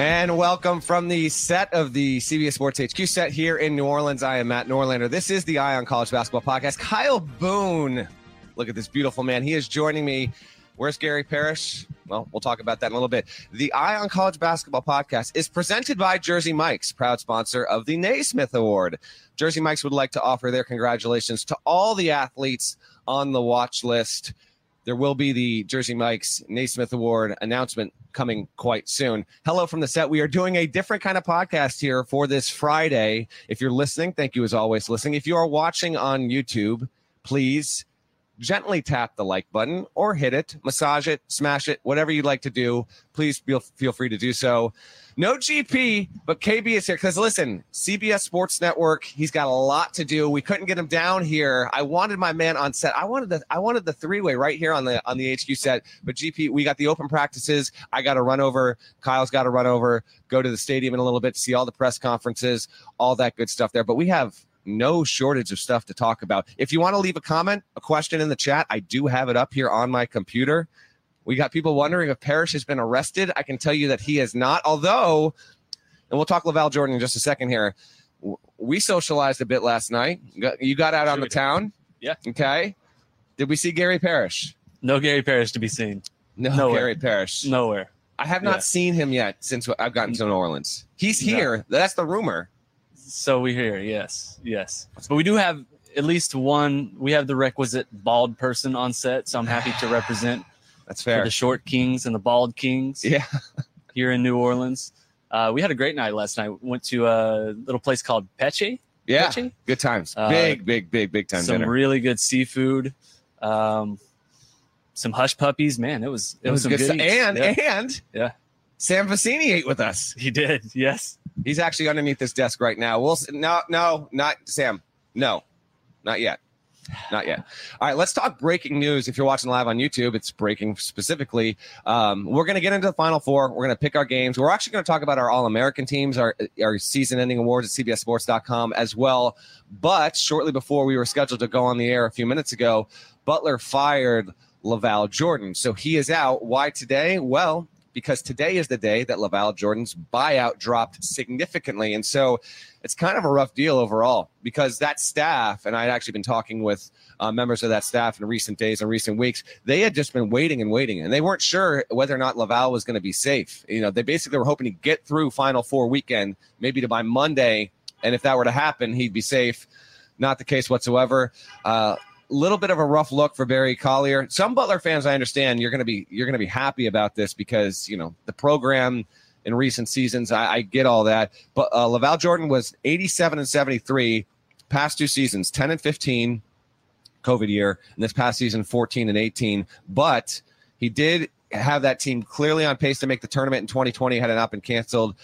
And welcome from the set of the CBS Sports HQ set here in New Orleans. I am Matt Norlander. This is the Eye on College Basketball Podcast. Kyle Boone, look at this beautiful man. He is joining me. Where's Gary Parrish? Well, we'll talk about that in a little bit. The Eye on College Basketball Podcast is presented by Jersey Mike's, proud sponsor of the Naismith Award. Jersey Mike's would like to offer their congratulations to all the athletes on the watch list there will be the Jersey Mike's Naismith Award announcement coming quite soon. Hello from the set. We are doing a different kind of podcast here for this Friday. If you're listening, thank you as always listening. If you are watching on YouTube, please gently tap the like button or hit it, massage it, smash it, whatever you'd like to do. Please feel, feel free to do so. No GP, but KB is here because listen, CBS Sports Network, he's got a lot to do. We couldn't get him down here. I wanted my man on set. I wanted the I wanted the three way right here on the on the HQ set. But GP, we got the open practices. I got to run over. Kyle's got to run over. Go to the stadium in a little bit to see all the press conferences, all that good stuff there. But we have no shortage of stuff to talk about. If you want to leave a comment, a question in the chat, I do have it up here on my computer. We got people wondering if Parrish has been arrested. I can tell you that he has not, although, and we'll talk LaVall Jordan in just a second here. We socialized a bit last night. You got out on the town. Yeah. Okay. Did we see Gary Parrish? No Gary Parrish to be seen. No Nowhere. Gary Parrish. Nowhere. I have not Yeah. seen him yet since I've gotten to New Orleans. He's No. here. That's the rumor. So we hear, yes, yes. But we do have at least one. We have the requisite bald person on set, so I'm happy to represent That's fair. the short kings and the bald kings Yeah. here in New Orleans. Uh, we had a great night last night. Went to a little place called Peche. Yeah. Peche? Good times. Uh, big, big, big, big time Some dinner. really good seafood. Um, some hush puppies. Man, it was it, was, some good good. And yeah, and Yeah. Sam Vecenie ate with us. he did. Yes. He's actually underneath this desk right now. We'll no, no, not Sam. No, not yet. Not yet. All right, let's talk breaking news. If you're watching live on YouTube, it's breaking specifically. Um, we're going to get into the Final Four. We're going to pick our games. We're actually going to talk about our All American teams, our, our season ending awards at CBSSports.com as well. But shortly before we were scheduled to go on the air a few minutes ago, Butler fired LaVall Jordan. So he is out. Why today? Well, because today is the day that LaVall Jordan's buyout dropped significantly. And so it's kind of a rough deal overall because that staff, and I'd actually been talking with uh, members of that staff in recent days and recent weeks, they had just been waiting and waiting, and they weren't sure whether or not LaVall was going to be safe. You know, they basically were hoping to get through Final Four weekend, maybe to by Monday, and if that were to happen, he'd be safe. Not the case whatsoever. Uh, little bit of a rough look for Barry Collier. Some Butler fans, I understand, you're going to be you're going to be happy about this because you know the program in recent seasons. I, I get all that, but uh, LaVall Jordan was 87 and 73 past two seasons, 10 and 15 COVID year, and this past season 14 and 18. But he did have that team clearly on pace to make the tournament in 2020. Had it not been canceled,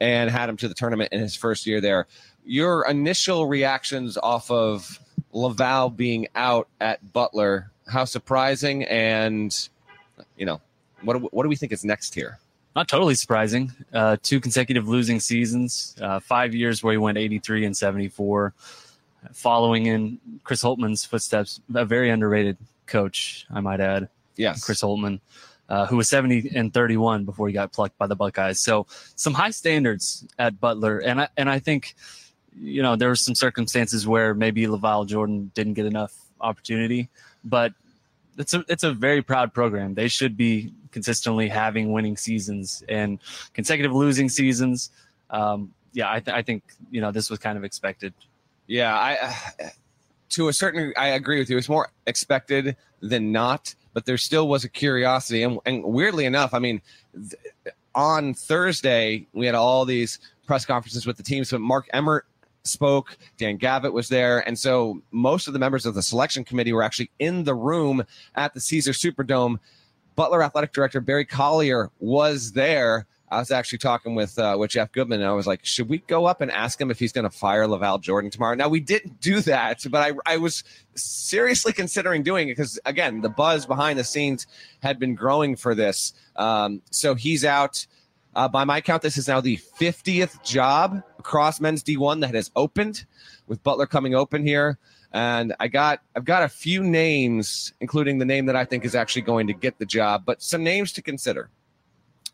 and had him to the tournament in his first year there. Your initial reactions off of LaVall being out at Butler, how surprising, and you know, what do, what do we think is next here? not totally surprising. Uh, two consecutive losing seasons, uh, five years where he went 83 and 74, following in Chris Holtmann's footsteps. A very underrated coach, I might add, Yes, Chris Holtmann, uh, who was 70 and 31 before he got plucked by the Buckeyes. So some high standards at Butler, and I, and I think you know there were some circumstances where maybe LaVall Jordan didn't get enough opportunity, but it's a it's a very proud program. They should be consistently having winning seasons and consecutive losing seasons. Um, yeah, I, th- I think you know this was kind of expected. Yeah, I to a certain I agree with you. It's more expected than not, but there still was a curiosity, and, and weirdly enough, I mean, th- on Thursday, we had all these press conferences with the teams, but Mark Emmert spoke, Dan Gavitt was there. And so most of the members of the selection committee were actually in the room at the Caesars Superdome. Butler Athletic Director Barry Collier was there. I was actually talking with uh, with Jeff Goodman, and I was like, "Should we go up and ask him if he's going to fire LaVall Jordan tomorrow?" Now we didn't do that, but I I was seriously considering doing it because again, the buzz behind the scenes had been growing for this. Um, so he's out. Uh, by my count, this is now the 50th job across men's D1 that has opened, with Butler coming open here. And I got I've got a few names, including the name that I think is actually going to get the job, but some names to consider.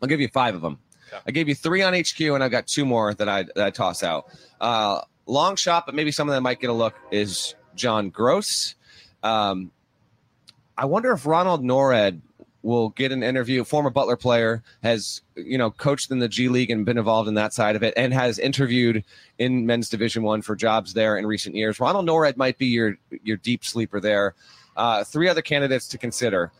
I'll give you five of them. Okay. I gave you three on HQ, and I've got two more that I that I toss out. Uh, long shot, but maybe some that might get a look. Is John Groce? Um, I wonder if Ronald Nored will get an interview. Former Butler player has you know coached in the G League and been involved in that side of it, and has interviewed in men's Division One for jobs there in recent years. Ronald Nored might be your your deep sleeper there. Uh, three other candidates to consider: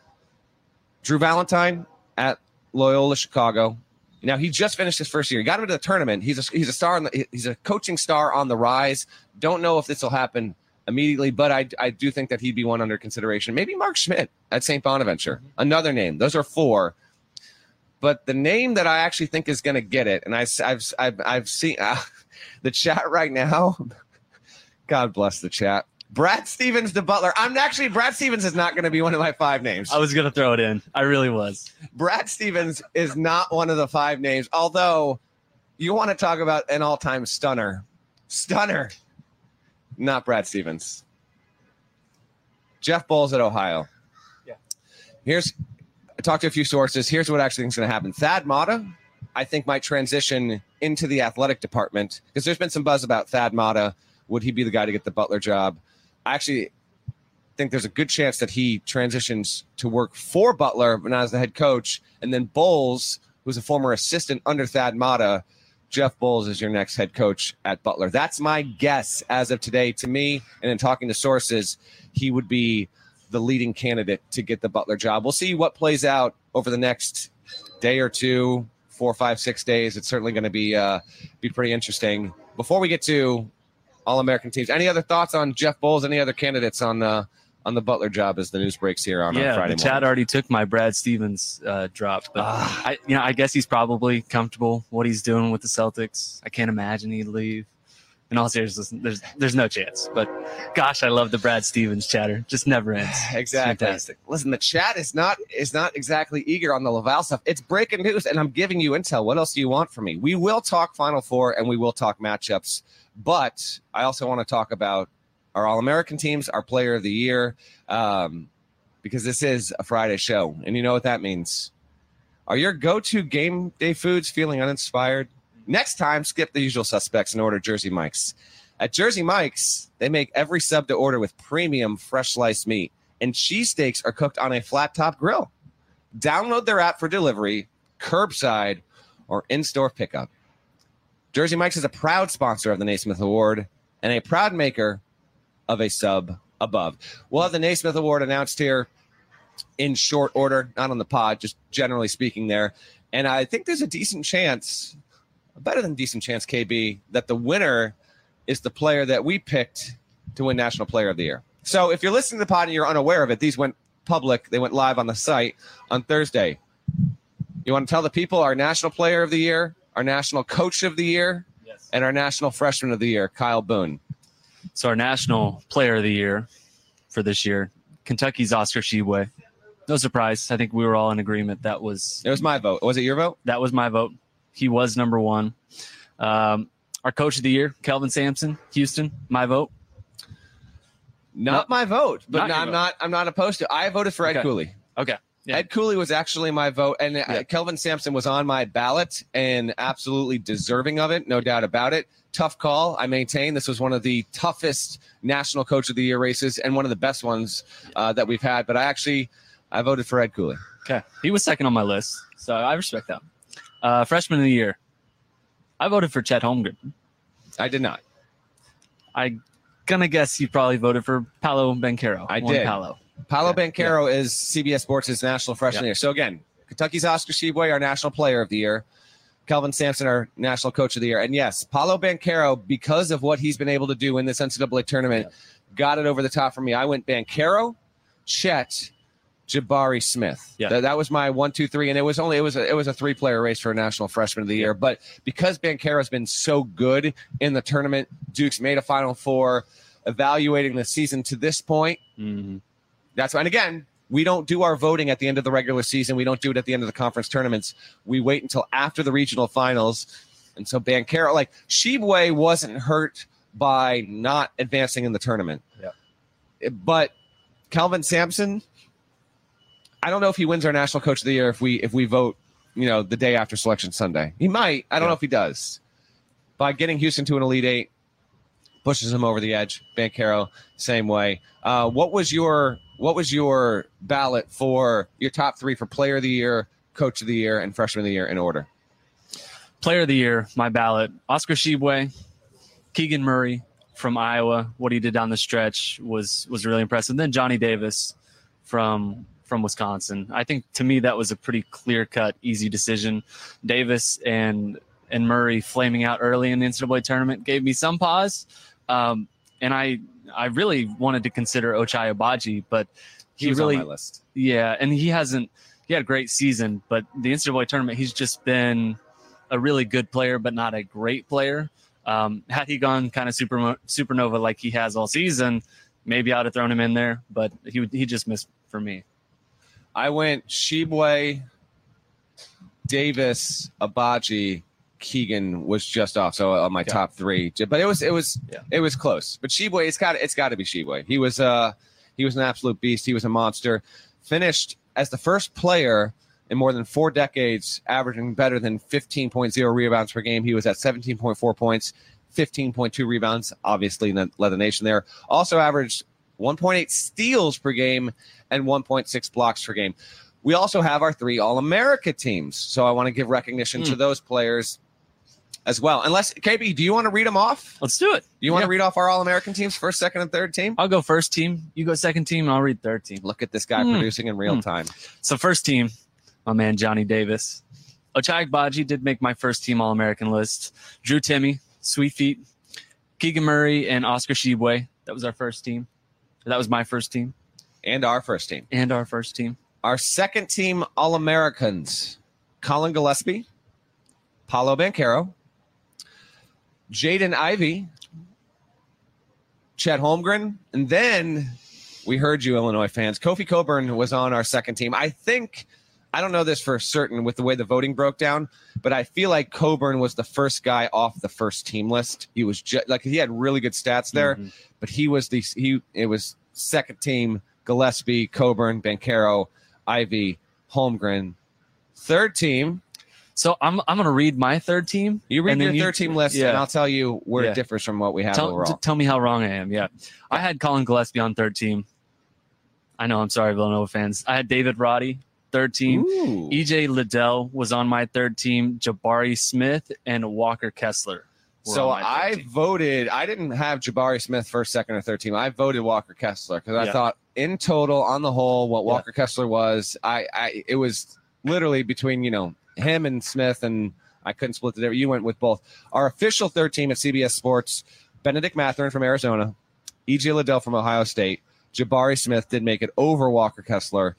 Drew Valentine at Loyola Chicago. Now he just finished his first year. He got him to the tournament. He's a, he's a star. The, he's a coaching star on the rise. Don't know if this will happen immediately, but I, I do think that he'd be one under consideration. Maybe Mark Schmidt at St. Bonaventure, mm-hmm. another name. Those are four. But the name that I actually think is going to get it, and I, have I've, I've seen uh, the chat right now. God bless the chat. Brad Stevens to Butler. I'm actually Brad Stevens is not going to be one of my five names. I was going to throw it in. I really was. Brad Stevens is not one of the five names. Although you want to talk about an all-time stunner, stunner not Brad Stevens. Jeff Boals at Ohio. Yeah. Here's I talked to a few sources. Here's what I actually think is going to happen. Thad Matta, I think, might transition into the athletic department because there's been some buzz about Thad Matta. Would he be the guy to get the Butler job? I actually think there's a good chance that he transitions to work for Butler, but not as the head coach. And then Boals, who's a former assistant under Thad Matta, Jeff Boals is your next head coach at Butler. That's my guess as of today. To me, and in talking to sources, he would be the leading candidate to get the Butler job. We'll see what plays out over the next day or two, four, five, six days. It's certainly going to be uh, be pretty interesting. Before we get to All American teams, any other thoughts on Jeff Boals? Any other candidates on uh, on the Butler job as the news breaks here on yeah, Friday. Yeah, Chad already took my Brad Stevens uh, drop, but ah. I, you know, I guess he's probably comfortable what he's doing with the Celtics. I can't imagine he'd leave. In all seriousness, there's there's no chance. But gosh, I love the Brad Stevens chatter. Just never ends. exactly. Fantastic. Listen, the chat is not is not exactly eager on the LaVall stuff. It's breaking news, and I'm giving you intel. What else do you want from me? We will talk Final Four, and we will talk matchups. But I also want to talk about our All American teams, our Player of the Year, um, because this is a Friday show, and you know what that means. Are your go-to game day foods feeling uninspired? Next time, skip the usual suspects and order Jersey Mike's. At Jersey Mike's, they make every sub to order with premium fresh sliced meat, and cheesesteaks are cooked on a flat top grill. Download their app for delivery, curbside, or in-store pickup. Jersey Mike's is a proud sponsor of the Naismith Award and a proud maker of a sub above. We'll have the Naismith Award announced here in short order, not on the pod, just generally speaking there. And I think there's a decent chance, a better than decent chance, KB, that the winner is the player that we picked to win National Player of the Year. So if you're listening to the pod and you're unaware of it, these went public. They went live on the site on Thursday. You want to tell the people our National Player of the Year, our National Coach of the Year, yes. and our National Freshman of the Year, Kyle Boone. So our national player of the year for this year, Kentucky's Oscar Tshiebwe. No surprise. I think we were all in agreement. That was it was my vote. Was it your vote? That was my vote. He was number one. Um, our coach of the year, Kelvin Sampson, Houston. My vote. Not my vote, but not no, I'm vote. not. I'm not opposed to. I voted for Ed okay. Cooley. Okay. Yeah. Ed Cooley was actually my vote, and uh, yeah. Kelvin Sampson was on my ballot and absolutely deserving of it, no doubt about it. Tough call. I maintain this was one of the toughest national coach of the year races and one of the best ones uh, that we've had. But I actually I voted for Ed Cooley. Okay, he was second on my list, so I respect that. Uh, freshman of the year, I voted for Chet Holmgren. I did not. I gonna guess you probably voted for Paolo Banchero. I did. Paolo. Paulo yeah. Banchero yeah. is CBS Sports' national freshman yep. year. So again, Kentucky's Oscar Tshiebwe, our national player of the year. Kelvin Sampson, our national coach of the year. And yes, Paolo Banchero, because of what he's been able to do in this NCAA tournament, got it over the top for me. I went Banchero, Chet, Jabari Smith. Yeah. That, that was my one, two, three, and it was only it was a, it was a three player race for a national freshman of the year. But because Banchero's been so good in the tournament, Duke's made a Final Four. Evaluating the season to this point, hmm that's and again, we don't do our voting at the end of the regular season. We don't do it at the end of the conference tournaments. We wait until after the regional finals. And so Banchero, like Tshiebwe wasn't hurt by not advancing in the tournament. Yeah. But Kelvin Sampson, I don't know if he wins our national coach of the year if we if we vote, you know, the day after selection Sunday. He might. I don't Yeah. know if he does. By getting Houston to an elite eight, pushes him over the edge. Banchero, same way. Uh, what was your what was your ballot for your top three for player of the year, coach of the year, and freshman of the year in order? Player of the year, my ballot: Oscar Tshiebwe, Keegan Murray from Iowa. What he did down the stretch was was really impressive. Then Johnny Davis from from Wisconsin. I think to me that was a pretty clear cut, easy decision. Davis and and Murray flaming out early in the NCAA tournament gave me some pause, um, and I I really wanted to consider Ochai Agbaji, but He, he, really on my list. yeah, and he hasn't. He had a great season, but the NCAA tournament, he's just been a really good player, but not a great player. Um, had he gone kind of super supernova like he has all season, maybe I'd have thrown him in there, but he he just missed for me. I went Tshiebwe, Davis, Agbaji, Keegan was just off, so on my Yeah. top three. But it was it was Yeah. it was close. But Tshiebwe, it's got it's got to be Tshiebwe. He was uh he was an absolute beast. He was a monster. Finished as the first player in more than four decades averaging better than 15.0 rebounds per game. He was at 17.4 points, 15.2 rebounds. Obviously, led the nation there. Also averaged 1.8 steals per game and 1.6 blocks per game. We also have our three All America teams. So I want to give recognition to Hmm. those players as well. Unless, KB, do you want to read them off? Let's do it. Do you want Yeah. to read off our All American teams, first, second, and third team? I'll go first team. You go second team, and I'll read third team. Look at this guy Hmm. producing in real Hmm. time. So first team, my man Johnny Davis. Ochai Agbaji did make my first team All American list. Drew Timme, Sweet Feet, Keegan Murray, and Oscar Tshiebwe. That was our first team. That was my first team And our first team. and our first team. Our second team All Americans Collin Gillespie, Paolo Banchero, Jaden Ivey, Chet Holmgren, and then we heard you, Illinois fans. Kofi Cockburn was on our second team. I think, I don't know this for certain with the way the voting broke down, but I feel like Cockburn was the first guy off the first team list. He was just like he had really good stats there Mhm. but he was the he it was second team Gillespie, Cockburn, Banchero, Ivey, Holmgren. Third team, So I'm I'm gonna read my third team. you read and your then third team list, yeah. and I'll tell you where Yeah. it differs from what we have Tell, overall. tell me how wrong I am. Yeah, I had Collin Gillespie on third team. I know. I'm sorry, Villanova fans. I had David Roddy third team. Ooh. EJ Liddell was on my third team. Jabari Smith and Walker Kessler. So on my third I team. voted. I didn't have Jabari Smith first, second, or third team. I voted Walker Kessler because I Yeah. thought, in total, on the whole, what. Walker Kessler was, I, I, it was literally between you know him and Smith, and I couldn't split the difference. You went with both. Our official third team at CBS Sports: Bennedict Mathurin from Arizona, EJ Liddell from Ohio State, Jabari Smith did make it over Walker Kessler,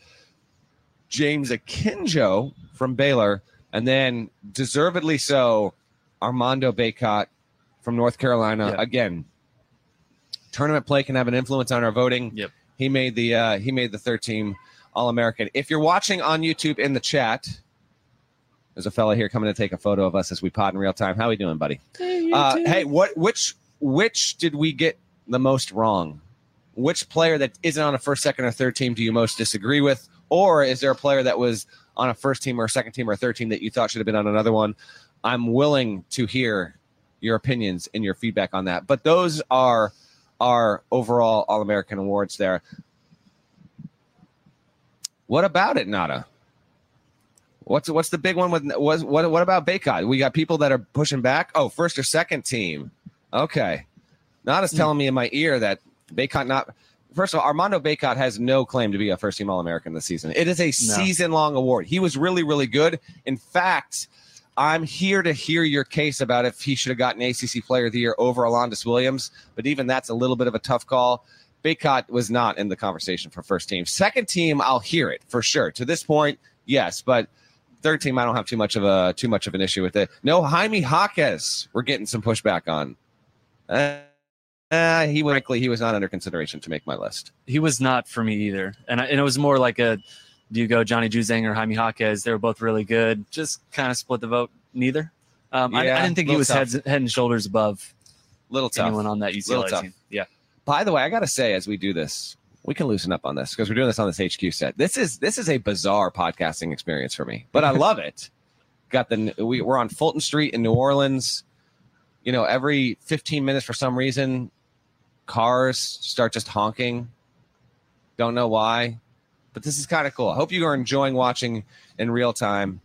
James Akinjo from Baylor, and then deservedly so, Armando Bacot from North Carolina. Yeah. Again, tournament play can have an influence on our voting. Yep. He made the uh, he made the third team All American. If you're watching on YouTube in the chat, there's a fella here coming to take a photo of us as we pod in real time. How are we doing, buddy? Uh, hey, what which which did we get the most wrong? Which player that isn't on a first, second, or third team do you most disagree with? Or is there a player that was on a first team or a second team or a third team that you thought should have been on another one? I'm willing to hear your opinions and your feedback on that. But those are our overall All American awards there. What about it, Nada? What's what's the big one with was what what about Bacot? We got people that are pushing back. Oh, first or second team. Okay. Nada's hmm. telling me in my ear that Bacot not first of all, Armando Bacot has no claim to be a first team All American this season. It is a season long award. He was really, really good. In fact, I'm here to hear your case about if he should have gotten ACC Player of the Year over Alondes Williams, but even that's a little bit of a tough call. Bacot was not in the conversation for first team. Second team, I'll hear it for sure. To this point, yes, but third team, I don't have too much of a too much of an issue with it. No, Jaime Jaquez, we're getting some pushback on. Uh, uh, he likely he was not under consideration to make my list. He was not for me either, and, I, and it was more like a do you go Johnny Juzang or Jaime Jaquez? They were both really good. Just kind of split the vote. Neither. Um, I, Yeah, I didn't think he was head, tough. head and shoulders above Little tough. anyone on that UCLA team. Yeah. By the way, I gotta say, as we do this, we can loosen up on this because we're doing this on this HQ set. This is this is a bizarre podcasting experience for me, but I love it. Got the we, we're on Fulton Street in New Orleans. You know, every 15 minutes for some reason, cars start just honking. Don't know why, but this is kind of cool. I hope you are enjoying watching in real time.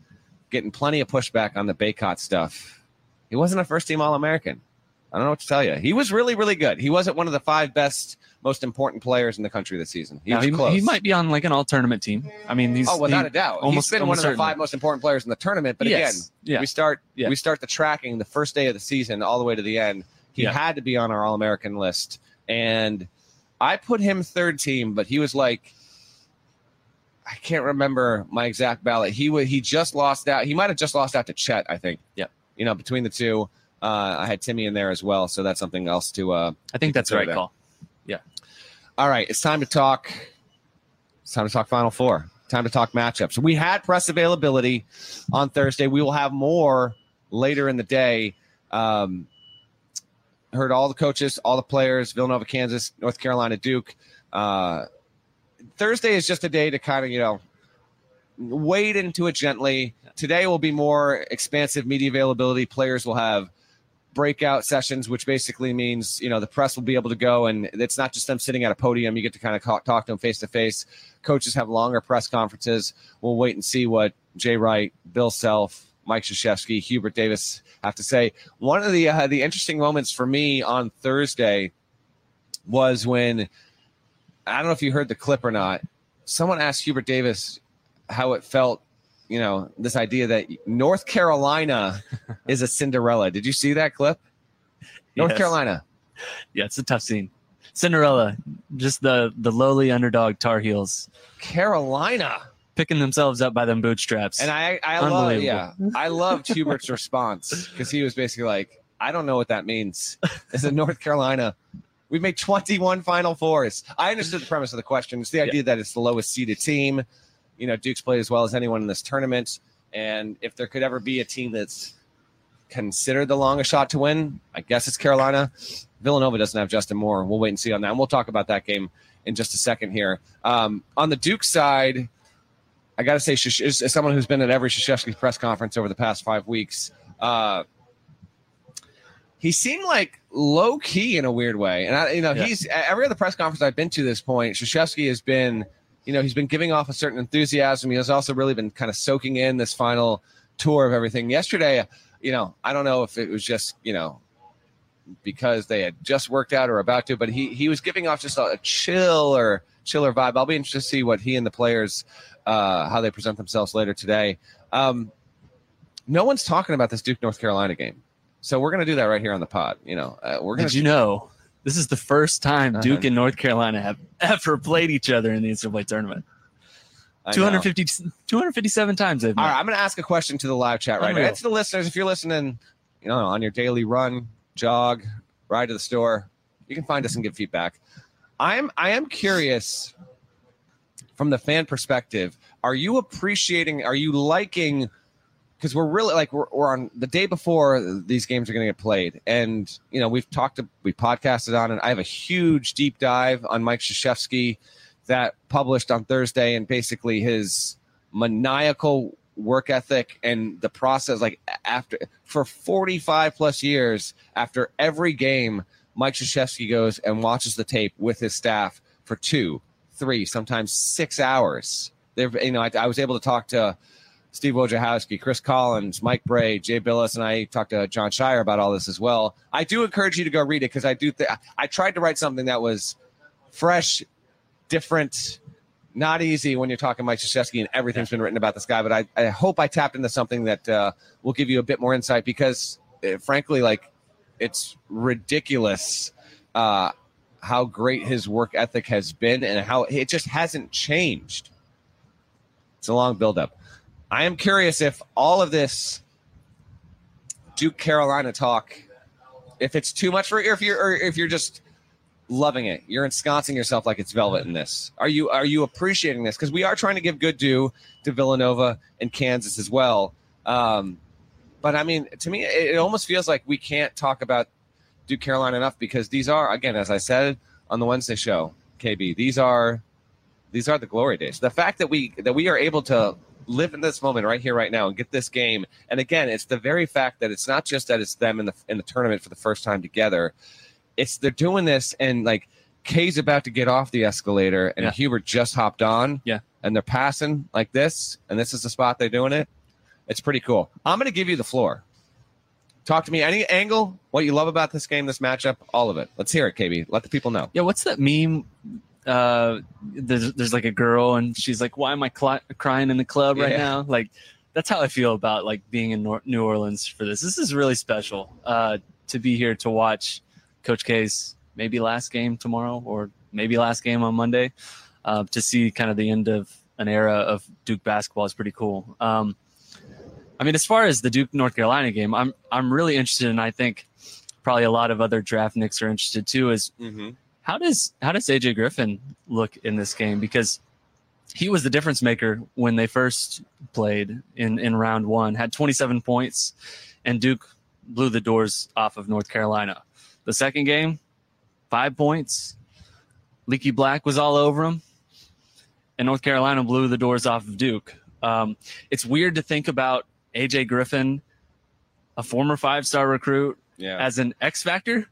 Getting plenty of pushback on the Bacot stuff. He wasn't a first team All American. I don't know what to tell you. He was really, really good. He wasn't one of the five best, most important players in the country this season. He was he, close. he might be on like an all tournament team. I mean, he's oh, without he- a doubt. almost- He's been one of the certainly. five most important players in the tournament. But Yes. again, yeah, we start Yeah. we start the tracking the first day of the season all the way to the end. He Yeah. had to be on our All American list, and I put him third team, but he was like. I can't remember my exact ballot. He would he just lost out. He might have just lost out to Chet, I think. Yeah. You know, between the two, uh, I had Timme in there as well, so that's something else to uh, I think that's the right consider call. Yeah. All right, it's time to talk. It's time to talk Final Four. Time to talk matchups. We had press availability on Thursday. We will have more later in the day. Um, heard all the coaches, all the players, Villanova, Kansas, North Carolina, Duke. Uh, Thursday is just a day to kind of, you know, wade into it gently. Today will be more expansive media availability. Players will have breakout sessions, which basically means you know the press will be able to go, and it's not just them sitting at a podium. You get to kind of talk, talk to them face to face. Coaches have longer press conferences. We'll wait and see what Jay Wright, Bill Self, Mike Krzyzewski, Hubert Davis have to say. One of the uh, the interesting moments for me on Thursday was when I don't know if you heard the clip or not. Someone asked Hubert Davis how it felt. You know, this idea that North Carolina is a Cinderella. Did you see that clip? North Yes. Carolina. Yeah, it's a tough scene. Cinderella, just the the lowly underdog Tar Heels Carolina. picking themselves up by them bootstraps. And I, I love, yeah, I loved Hubert's response because he was basically like, I don't know what that means. Is it North Carolina. We've made 21 Final Fours. I understood the premise of the question. It's the idea that it's the lowest seeded team. You know, Duke's played as well as anyone in this tournament. And if there could ever be a team that's considered the longest shot to win, I guess it's Carolina. Villanova doesn't have Justin Moore. We'll wait and see on that. And we'll talk about that game in just a second here. Um, on the Duke side, I got to say, as someone who's been at every Krzyzewski press conference over the past five weeks, uh, he seemed like low key in a weird way. And I, you know, Yeah. he's every other press conference I've been to this point, Krzyzewski has been, you know, he's been giving off a certain enthusiasm. He has also really been kind of soaking in this final tour of everything. Yesterday, you know, I don't know if it was just, you know, because they had just worked out or about to, but he he was giving off just a, a chill or chiller vibe. I'll be interested to see what he and the players uh, how they present themselves later today. Um, no one's talking about this Duke North Carolina game, so we're going to do that right here on the pod. You know, uh, we're going to. you know this is the first time. Duke and North Carolina have ever played each other in the NCAA tournament? 250, 257 times they've met. All right, I'm going to ask a question to the live chat right now. Unreal. It's the listeners. If you're listening, you know, on your daily run, jog, ride to the store, you can find us and give feedback. I'm I am curious from the fan perspective. Are you appreciating? Are you liking? Because we're really like we're, we're on the day before these games are going to get played, and you know we've talked, to, we podcasted on, and I have a huge deep dive on Mike Krzyzewski that published on Thursday, and basically his maniacal work ethic and the process like after for 45 plus years after every game mike Krzyzewski goes and watches the tape with his staff for two three sometimes six hours. There you know I, I was able to talk to steve wojciechowski chris collins mike brey jay bilas and i talked to jon scheyer about all this as well i do encourage you to go read it because i do th- i tried to write something that was fresh different. Not easy when you're talking Mike Krzyzewski and everything's been written about this guy, but I, I hope I tapped into something that uh, will give you a bit more insight because, uh, frankly, like it's ridiculous uh, how great his work ethic has been and how it just hasn't changed. It's a long buildup. I am curious if all of this Duke Carolina talk, if it's too much for if you're or if you're just loving it, you're ensconcing yourself like it's velvet in this. Are you are you appreciating this? Because we are trying to give good due to Villanova and Kansas as well. Um, but I mean, to me, it, it almost feels like we can't talk about Duke Carolina enough because these are again, as I said on the Wednesday show, KB, these are these are the glory days. The fact that we that we are able to live in this moment right here, right now, and get this game. And again, it's the very fact that it's not just that it's them in the in the tournament for the first time together. It's they're doing this and like Kay's about to get off the escalator and Yeah. Hubert just hopped on. Yeah. And they're passing like this, and this is the spot they're doing it. It's pretty cool. I'm gonna give you the floor. Talk to me any angle, what you love about this game, this matchup, all of it. Let's hear it, KB. Let the people know. Yeah, what's that meme? Uh, there's there's like a girl and she's like, "Why am I cli- crying in the club right Yeah. now?" Like, that's how I feel about like being in Nor- New Orleans for this. This is really special uh, to be here to watch Coach K's maybe last game tomorrow or maybe last game on Monday. Uh, to see kind of the end of an era of Duke basketball is pretty cool. Um, I mean, as far as the Duke North Carolina game, I'm I'm really interested, and I think probably a lot of other draft nicks are interested too. Is Mm-hmm. How does how does AJ Griffin look in this game? Because he was the difference maker when they first played in in round one. Had 27 points, and Duke blew the doors off of North Carolina. The second game, five points. Leaky Black was all over him, and North Carolina blew the doors off of Duke. Um, it's weird to think about AJ Griffin, a former five star recruit, Yeah. as an X factor.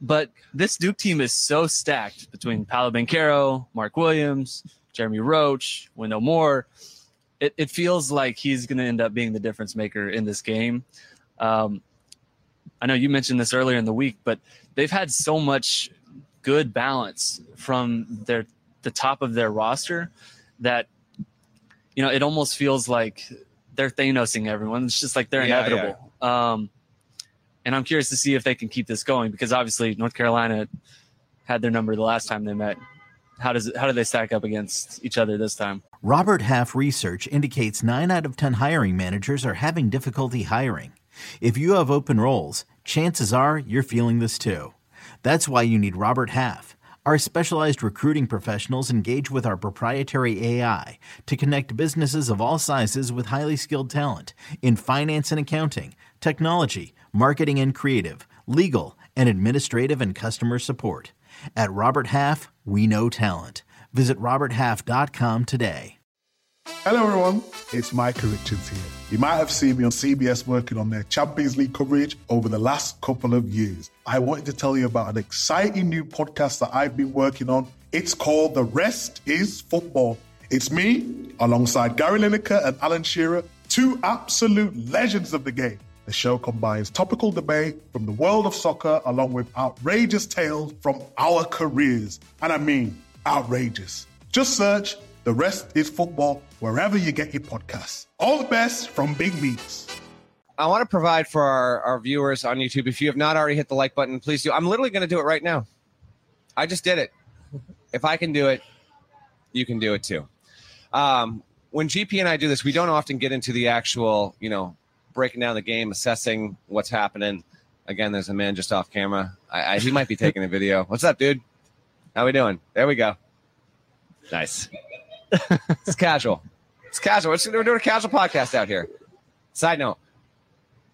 But this Duke team is so stacked between Paolo Banchero, Mark Williams, Jeremy Roach, Wendell Moore. It, it feels like he's going to end up being the difference maker in this game. Um, I know you mentioned this earlier in the week, but they've had so much good balance from their the top of their roster that you know it almost feels like they're Thanosing everyone. It's just like they're Yeah, inevitable. Um, and I'm curious to see if they can keep this going because obviously North Carolina had their number the last time they met. How does how do they stack up against each other this time? Robert Half research indicates 9 out of 10 hiring managers are having difficulty hiring. If you have open roles, chances are you're feeling this too. That's why you need Robert Half. Our specialized recruiting professionals engage with our proprietary AI to connect businesses of all sizes with highly skilled talent in finance and accounting, technology, marketing and creative, legal, and administrative and customer support. At Robert Half, we know talent. Visit RobertHalf.com today. Hello, everyone. It's Micah Richards here. You might have seen me on CBS working on their Champions League coverage over the last couple of years. I wanted to tell you about an exciting new podcast that I've been working on. It's called The Rest is Football. It's me, alongside Gary Lineker and Alan Shearer, two absolute legends of the game. The show combines topical debate from the world of soccer along with outrageous tales from our careers. And I mean, outrageous. Just search The Rest is Football wherever you get your podcasts. All the best from Big Meats. I want to provide for our, our viewers on YouTube. If you have not already hit the like button, please do. I'm literally going to do it right now. I just did it. If I can do it, you can do it too. Um, when GP and I do this, we don't often get into the actual, you know, breaking down the game, assessing what's happening. Again, there's a man just off camera. I, I, he might be taking a video. What's up, dude? How we doing? There we go. Nice. it's casual. It's casual. It's, we're doing a casual podcast out here. Side note,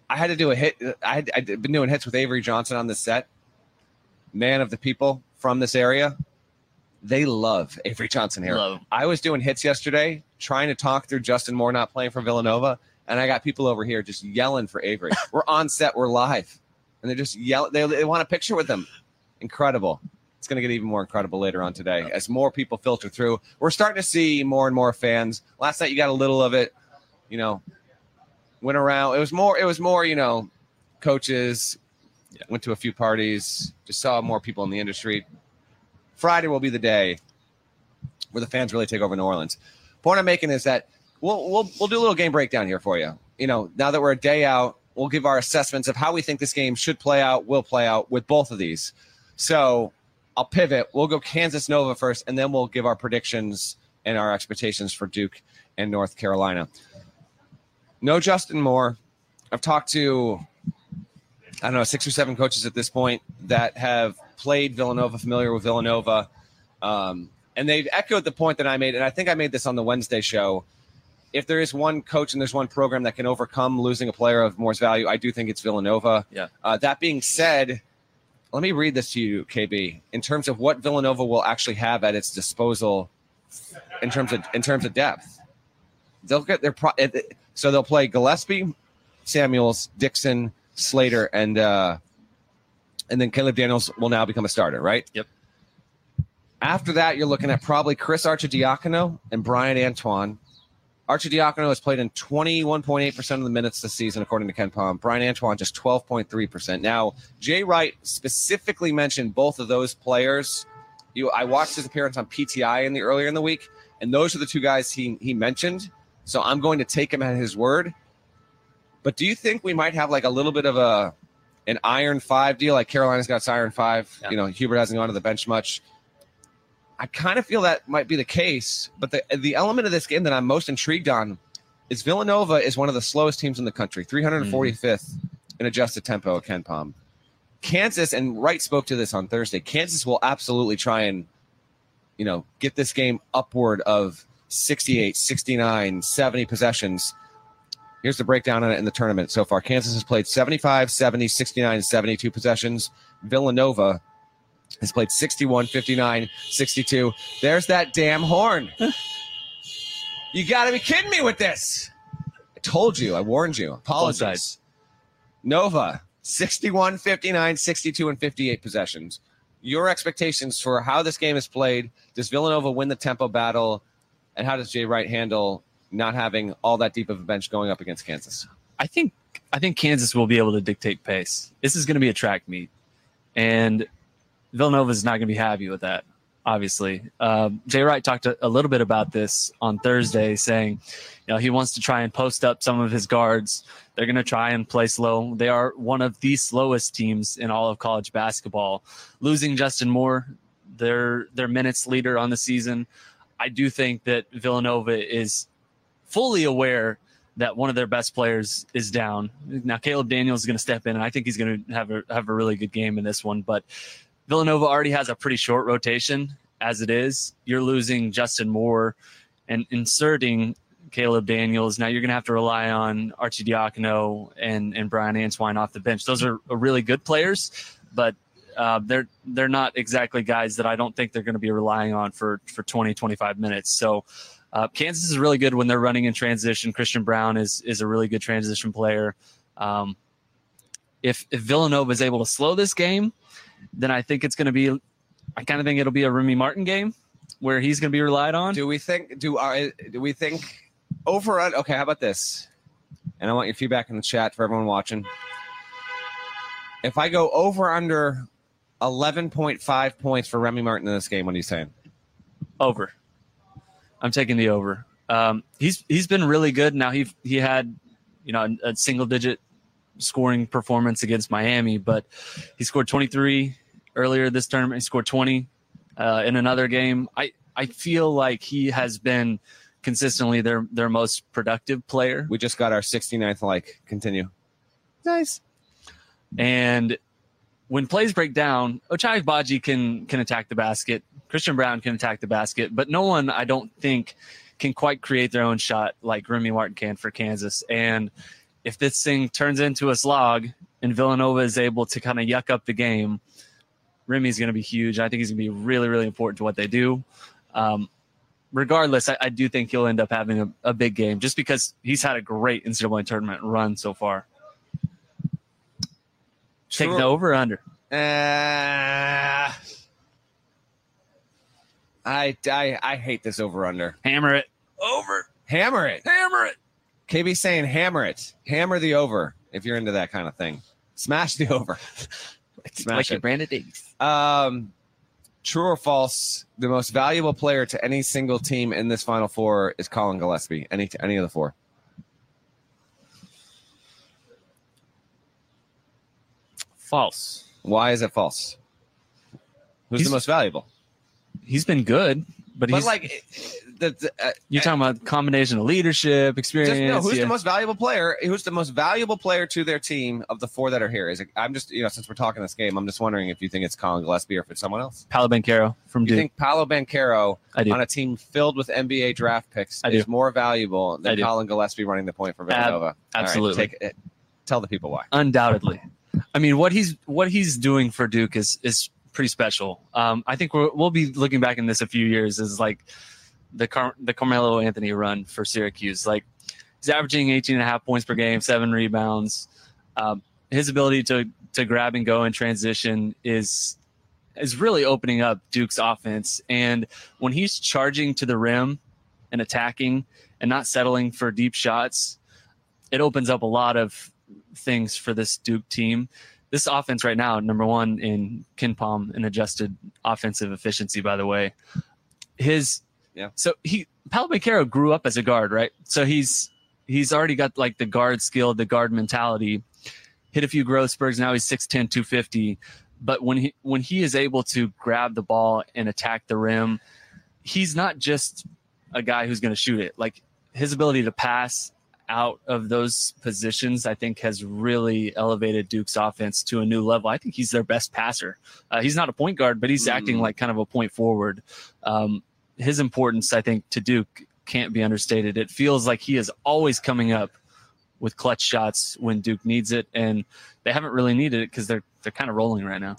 I had to do a hit. I had I'd been doing hits with Avery Johnson on this set. Man of the people from this area. They love Avery Johnson here. Love. I was doing hits yesterday, trying to talk through Justin Moore not playing for Villanova, and I got people over here just yelling for Avery. we're on set, we're live, and they're just yelling. They, they want a picture with him. Incredible. It's going to get even more incredible later on today as more people filter through. We're starting to see more and more fans. Last night you got a little of it, you know, went around. It was more. It was more. You know, coaches went to a few parties. Just saw more people in the industry. Friday will be the day where the fans really take over New Orleans. Point I'm making is that we'll we'll we'll do a little game breakdown here for you. You know, now that we're a day out, we'll give our assessments of how we think this game should play out, will play out with both of these. So I'll pivot. We'll go Kansas Nova first, and then we'll give our predictions and our expectations for Duke and North Carolina. No Justin Moore. I've talked to I don't know six or seven coaches at this point that have played Villanova, familiar with Villanova, um, and they've echoed the point that I made, and I think I made this on the Wednesday show. If there is one coach and there's one program that can overcome losing a player of Moore's value, I do think it's Villanova. Yeah. Uh, that being said, let me read this to you, KB, in terms of what Villanova will actually have at its disposal in terms of in terms of depth. They'll get their pro- so they'll play Gillespie, Samuels, Dixon, Slater, and uh, and then Caleb Daniels will now become a starter, right? Yep. After that, you're looking at probably Chris Arcidiacono and Brian Antoine. Arcidiacono has played in 21.8% of the minutes this season, according to KenPom. Brian Antoine just 12.3%. Now, Jay Wright specifically mentioned both of those players. You, I watched his appearance on PTI in the earlier in the week, and those are the two guys he he mentioned. So I'm going to take him at his word. But do you think we might have like a little bit of a an iron five deal? Like Carolina's got its iron five. Yeah. You know, Hubert hasn't gone to the bench much. I kind of feel that might be the case. But the the element of this game that I'm most intrigued on is Villanova is one of the slowest teams in the country, 345th in adjusted tempo at KenPom. Kansas, and Wright spoke to this on Thursday. Kansas will absolutely try and, you know, get this game upward of 68, 69, 70 possessions. Here's the breakdown on it in the tournament so far. Kansas has played 75, 70, 69, 72 possessions. Villanova has played 61, 59, 62. There's that damn horn. you got to be kidding me with this. I told you. I warned you. Apologize. Nova, 61, 59, 62, and 58 possessions. Your expectations for how this game is played. Does Villanova win the tempo battle? And how does Jay Wright handle not having all that deep of a bench going up against Kansas? I think I think Kansas will be able to dictate pace. This is going to be a track meet, and Villanova is not going to be happy with that. Obviously, um, Jay Wright talked a, a little bit about this on Thursday, saying, you know, he wants to try and post up some of his guards. They're going to try and play slow. They are one of the slowest teams in all of college basketball. Losing Justin Moore, their their minutes leader on the season, I do think that Villanova is fully aware that one of their best players is down. Now Caleb Daniels is going to step in, and I think he's going to have a have a really good game in this one. But Villanova already has a pretty short rotation as it is. You're losing Justin Moore and inserting Caleb Daniels. Now you're going to have to rely on Arcidiacono and and Brian Antoine off the bench. Those are really good players, but uh, they're they're not exactly guys that I don't think they're going to be relying on for for 20 25 minutes. So uh, Kansas is really good when they're running in transition. Christian Braun is is a really good transition player. Um, if if Villanova is able to slow this game, then I think it's going to be. I kind of think it'll be a Remy Martin game where he's going to be relied on. Do we think? Do I? do we think over? on- Okay, how about this? And I want your feedback in the chat for everyone watching. If I go over under eleven point five points for Remy Martin in this game, what are you saying? Over. I'm taking the over. Um, he's he's been really good. Now he he had you know a, a single digit scoring performance against Miami, but he scored 23 earlier this tournament. He scored 20 uh, in another game. I I feel like he has been consistently their their most productive player. We just got our 69th like. Continue. Nice. And when plays break down, Ochai Agbaji can can attack the basket. Christian Braun can attack the basket, but no one I don't think can quite create their own shot like Remy Martin can for Kansas. And if this thing turns into a slog and Villanova is able to kind of yuck up the game, Remy's going to be huge. I think he's going to be really, really important to what they do. Um, regardless, I, I do think he'll end up having a, a big game just because he's had a great NCAA tournament run so far. Take True. the over or under. Uh, I, I I hate this over under. Hammer it. Over. Hammer it. Hammer it. KB saying hammer it. Hammer the over if you're into that kind of thing. Smash the over. Smash like it. your Brandon Davies. Um, True or false? The most valuable player to any single team in this Final Four is Collin Gillespie. Any any of the four? False. Why is it false? Who's He's- the most valuable? He's been good, but, But he's like, the, uh, you're talking about combination of leadership, experience. just no. Who's yeah. the most valuable player? Who's the most valuable player to their team of the four that are here? Is it? I'm just you know since we're talking this game, I'm just wondering if you think it's Collin Gillespie or if it's someone else. Paolo Banchero from You Duke. think Paolo Banchero on a team filled with NBA draft picks is more valuable than. Collin Gillespie running the point for Villanova? Right, absolutely. take it. Tell the people why. undoubtedly. I mean, what he's what he's doing for Duke is is pretty special. Um, I think we're, we'll be looking back in this a few years as like the Car- the Carmelo Anthony run for Syracuse. Like he's averaging 18 and a half points per game, seven rebounds. Um, his ability to to grab and go in transition is is really opening up Duke's offense. And when he's charging to the rim and attacking and not settling for deep shots, it opens up a lot of things for this Duke team. This offense right now, number one in KenPom and adjusted offensive efficiency, by the way. His Yeah. So he Banchero grew up as a guard, right? So he's he's already got like the guard skill, the guard mentality. Hit a few growth spurts. Now he's 6'10", 250. But when he when he is able to grab the ball and attack the rim, he's not just a guy who's going to shoot it. Like his ability to pass out of those positions, I think, has really elevated Duke's offense to a new level. I think he's their best passer. Uh, he's not a point guard, but he's acting Mm. like kind of a point forward. Um, his importance, I think, to Duke can't be understated. It feels like he is always coming up with clutch shots when Duke needs it, and they haven't really needed it because they're they're kind of rolling right now.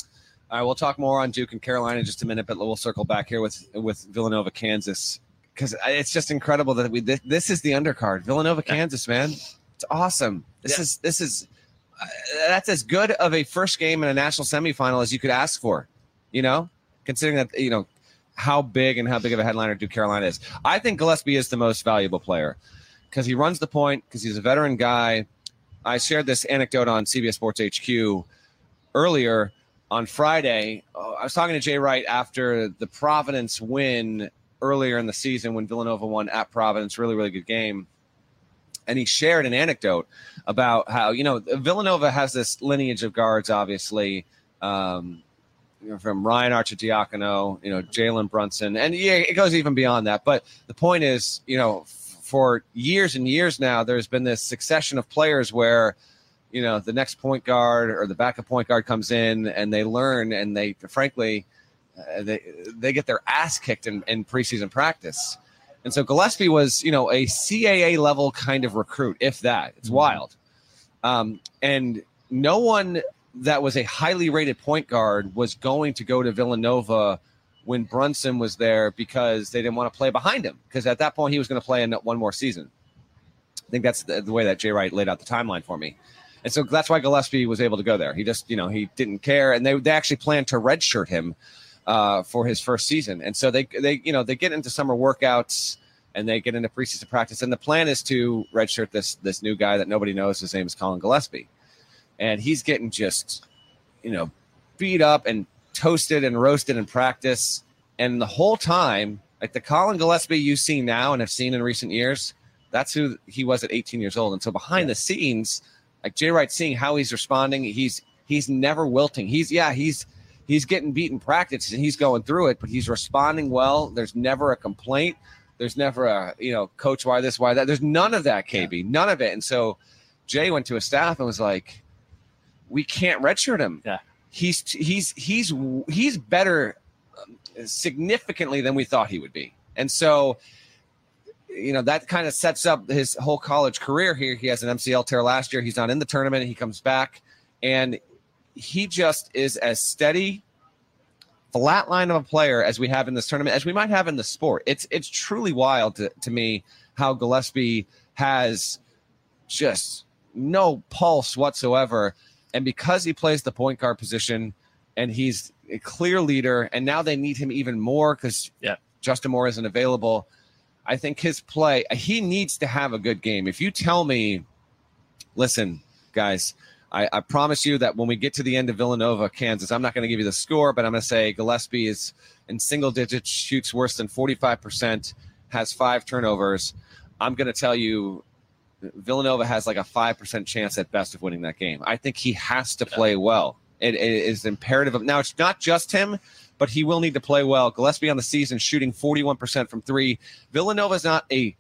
All right, we'll talk more on Duke and Carolina in just a minute, but we'll circle back here with with Villanova, Kansas, because it's just incredible that we this, this is the undercard. Villanova, Kansas, man, it's awesome. This Yeah. is this is uh, that's as good of a first game in a national semifinal as you could ask for. You know, considering that you know how big and how big of a headliner Duke Carolina is. I think Gillespie is the most valuable player because he runs the point, because he's a veteran guy. I shared this anecdote on CBS Sports HQ earlier on Friday. I was talking to Jay Wright after the Providence win earlier in the season when Villanova won at Providence. Really, really good game. And he shared an anecdote about how, you know, Villanova has this lineage of guards, obviously, um, you know, from Ryan Arcidiacono, you know, Jalen Brunson. And yeah, it goes even beyond that. But the point is, you know, f- for years and years now, there's been this succession of players where, you know the next point guard or the backup point guard comes in and they learn and they frankly uh, they they get their ass kicked in, in preseason practice and so gillespie was you know a caa level kind of recruit if that it's wild um, and no one that was a highly rated point guard was going to go to villanova when brunson was there because they didn't want to play behind him because at that point he was going to play in one more season i think that's the, the way that jay wright laid out the timeline for me and so that's why Gillespie was able to go there. He just, you know, he didn't care, and they they actually planned to redshirt him uh, for his first season. And so they they you know they get into summer workouts and they get into preseason practice, and the plan is to redshirt this this new guy that nobody knows. His name is Collin Gillespie, and he's getting just, you know, beat up and toasted and roasted in practice, and the whole time, like the Collin Gillespie you see now and have seen in recent years, that's who he was at 18 years old. And so behind the scenes like Jay Wright seeing how he's responding, he's he's never wilting. He's yeah, he's he's getting beat in practice and he's going through it, but he's responding well. There's never a complaint. There's never a you know, coach, why this, why that. There's none of that, KB, none of it. And so Jay went to his staff and was like, "We can't redshirt him. Yeah. He's he's he's he's better um, significantly than we thought he would be." And so you know that kind of sets up his whole college career here. He has an MCL tear last year. He's not in the tournament. He comes back, and he just is as steady, flat line of a player as we have in this tournament, as we might have in the sport. It's it's truly wild to, to me how Gillespie has just no pulse whatsoever, and because he plays the point guard position, and he's a clear leader, and now they need him even more because Yeah. Justin Moore isn't available. I think his play, he needs to have a good game. If you tell me, listen, guys, I, I promise you that when we get to the end of Villanova, Kansas, I'm not going to give you the score, but I'm going to say Gillespie is in single digits, shoots worse than 45%, has five turnovers. I'm going to tell you Villanova has like a 5% chance at best of winning that game. I think he has to play well. It, it is imperative of now, it's not just him, but he will need to play well. Gillespie on the season shooting 41% from three. Villanova is not a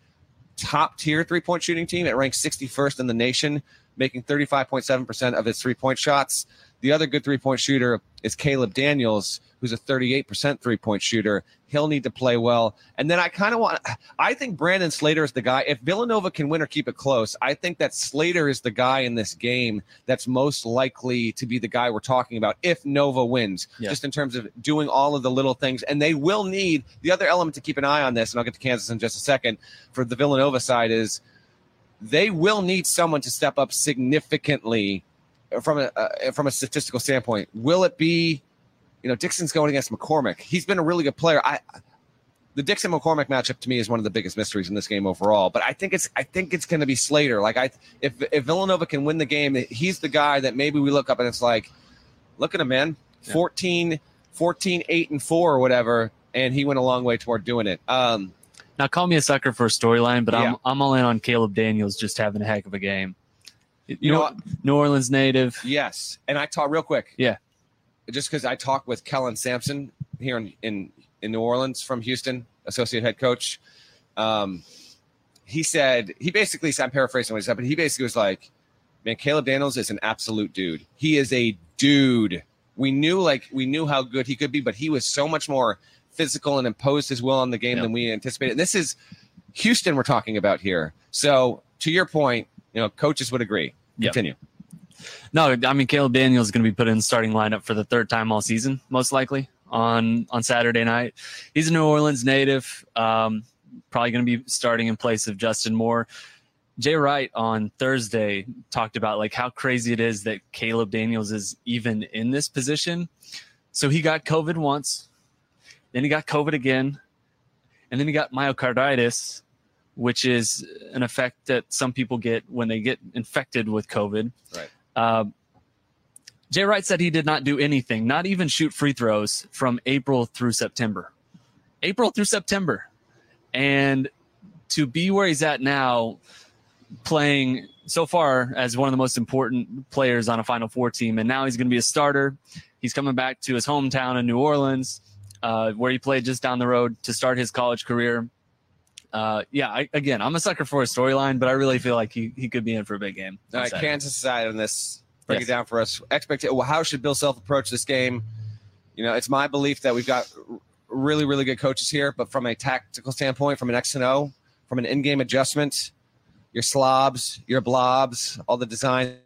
top tier three point shooting team. It ranks 61st in the nation, making 35.7% of its three point shots. The other good three point shooter is Caleb Daniels, who's a 38% three point shooter. He'll need to play well. And then I kind of want, I think Brandon Slater is the guy. If Villanova can win or keep it close, I think that Slater is the guy in this game that's most likely to be the guy we're talking about if Nova wins, Yeah. just in terms of doing all of the little things. And they will need the other element to keep an eye on this, and I'll get to Kansas in just a second. For the Villanova side, is they will need someone to step up significantly from a uh, from a statistical standpoint. Will it be, you know, Dixon's going against McCormick? He's been a really good player. I the Dixon McCormick matchup to me is one of the biggest mysteries in this game overall. But I think it's I think it's going to be Slater. Like I if if Villanova can win the game, he's the guy that maybe we look up and it's like, look at him, man, Yeah. 14, 14, 8 and four or whatever, and he went a long way toward doing it. Um, Now, call me a sucker for a storyline, but Yeah. I'm I'm all in on Caleb Daniels just having a heck of a game. you know? New Orleans native. Yes, and I talk real quick. Yeah. Just because I talked with Kellen Sampson here in, in in New Orleans from Houston, associate head coach. Um, he said he basically said I'm paraphrasing what he said, but he basically was like, "Man, Caleb Daniels is an absolute dude. He is a dude. We knew like we knew how good he could be, but he was so much more physical and imposed his will on the game Yeah. than we anticipated. And this is Houston we're talking about here. So to your point, you know, coaches would agree. Continue. No, I mean Caleb Daniels is going to be put in starting lineup for the third time all season, most likely on on Saturday night. He's a New Orleans native, um, probably going to be starting in place of Justin Moore. Jay Wright on Thursday talked about like how crazy it is that Caleb Daniels is even in this position. So he got COVID once, then he got COVID again, and then he got myocarditis, which is an effect that some people get when they get infected with COVID. Right. Um, Jay Wright said he did not do anything, not even shoot free throws from April through September. April through September. And to be where he's at now, playing so far as one of the most important players on a Final Four team, and now he's going to be a starter. He's coming back to his hometown in New Orleans, uh, where he played just down the road to start his college career. Uh, yeah, I, again, I'm a sucker for a storyline, but I really feel like he, he could be in for a big game. All right. Kansas side on this. Break Yes. it down for us. Expect. Well, how should Bill Self approach this game? You know, it's my belief that we've got really, really good coaches here, but from a tactical standpoint, from an X and O, from an in-game adjustment, your slobs, your blobs, all the design.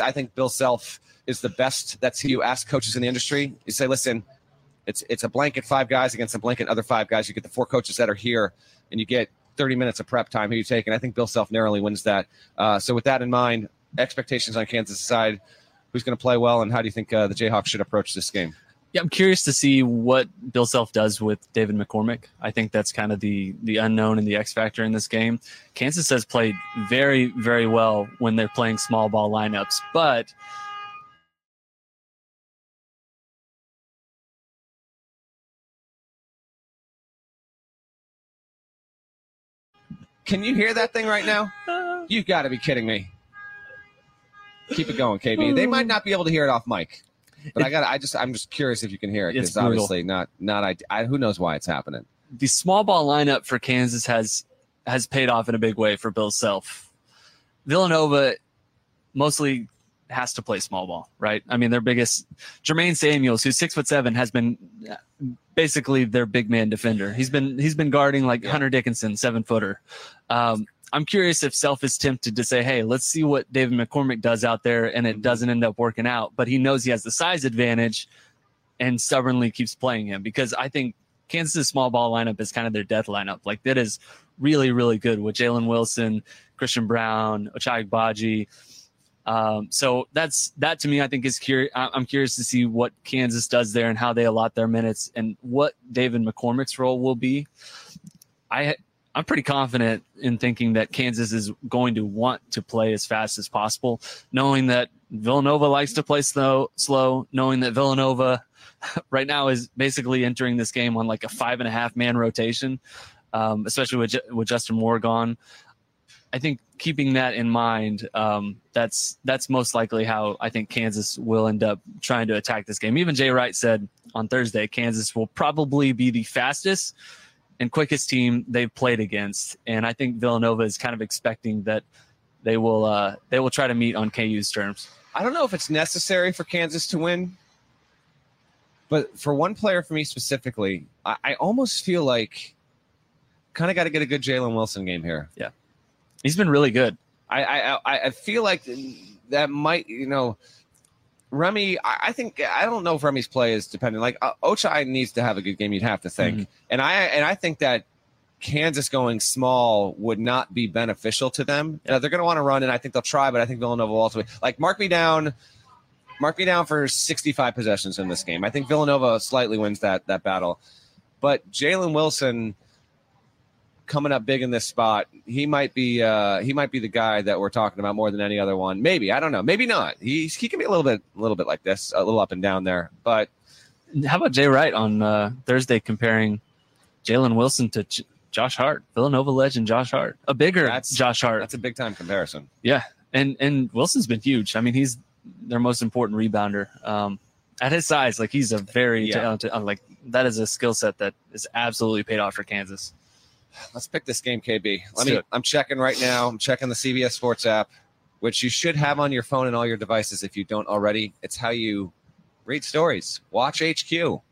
I think Bill Self is the best. That's who you ask coaches in the industry. You say, listen, it's it's a blanket five guys against a blanket other five guys. You get the four coaches that are here, and you get 30 minutes of prep time. Who you take? And I think Bill Self narrowly wins that. Uh, so with that in mind, expectations on Kansas side. Who's going to play well, and how do you think uh, the Jayhawks should approach this game? Yeah, I'm curious to see what Bill Self does with David McCormick. I think that's kind of the the unknown and the X factor in this game. Kansas has played very, very well when they're playing small ball lineups, but Can you hear that thing right now? You've got to be kidding me. Keep it going, KB. They might not be able to hear it off mic, but I got. I just. I'm just curious if you can hear it It's because obviously not. Not. I, I. Who knows why it's happening? the small ball lineup for Kansas has has paid off in a big way for Bill Self. Villanova mostly has to play small ball, right? I mean, their biggest Jermaine Samuels, who's six foot seven, has been basically their big man defender. He's been he's been guarding like Yeah. Hunter Dickinson, seven footer. Um, I'm curious if Self is tempted to say, "Hey, let's see what David McCormick does out there," and it Mhm. doesn't end up working out. But he knows he has the size advantage, and stubbornly keeps playing him because I think Kansas' small ball lineup is kind of their death lineup. Like that is really, really good with Jalen Wilson, Christian Braun, Ochai Agbaji. Um, so that's that to me. I think is curious. I'm curious to see what Kansas does there and how they allot their minutes and what David McCormick's role will be. I I'm pretty confident in thinking that Kansas is going to want to play as fast as possible, knowing that Villanova likes to play slow, slow, knowing that Villanova right now is basically entering this game on like a five and a half man rotation, um, especially with, with Justin Moore gone. I think keeping that in mind, um, that's that's most likely how I think Kansas will end up trying to attack this game. Even Jay Wright said on Thursday, Kansas will probably be the fastest and quickest team they've played against, and I think Villanova is kind of expecting that they will uh, they will try to meet on KU's terms. I don't know if it's necessary for Kansas to win, but for one player for me specifically, I, I almost feel like kind of got to get a good Jalen Wilson game here. Yeah. He's been really good. I I I feel like that might you know. Remy, I think I don't know if Remy's play is dependent. Like uh, Ochai needs to have a good game. You'd have to think, mm-hmm. and I and I think that Kansas going small would not be beneficial to them. Yeah. they're going to want to run, and I think they'll try. But I think Villanova will also be like mark me down, mark me down for 65 possessions in this game. I think Villanova slightly wins that that battle, but Jalen Wilson coming up big in this spot. He might be uh, he might be the guy that we're talking about more than any other one. Maybe I don't know. Maybe not. He he can be a little bit a little bit like this, a little up and down there. But how about Jay Wright on uh, Thursday comparing Jalen Wilson to J- Josh Hart, Villanova legend Josh Hart, a bigger that's, Josh Hart. That's a big time comparison. Yeah, and and Wilson's been huge. I mean, he's their most important rebounder. Um, at his size, like he's a very yeah. talented. Like that is a skill set that is absolutely paid off for Kansas. Let's pick this game, KB. Let me. I'm checking right now. I'm checking the CBS Sports app, which you should have on your phone and all your devices if you don't already. It's how you read stories. Watch HQ. You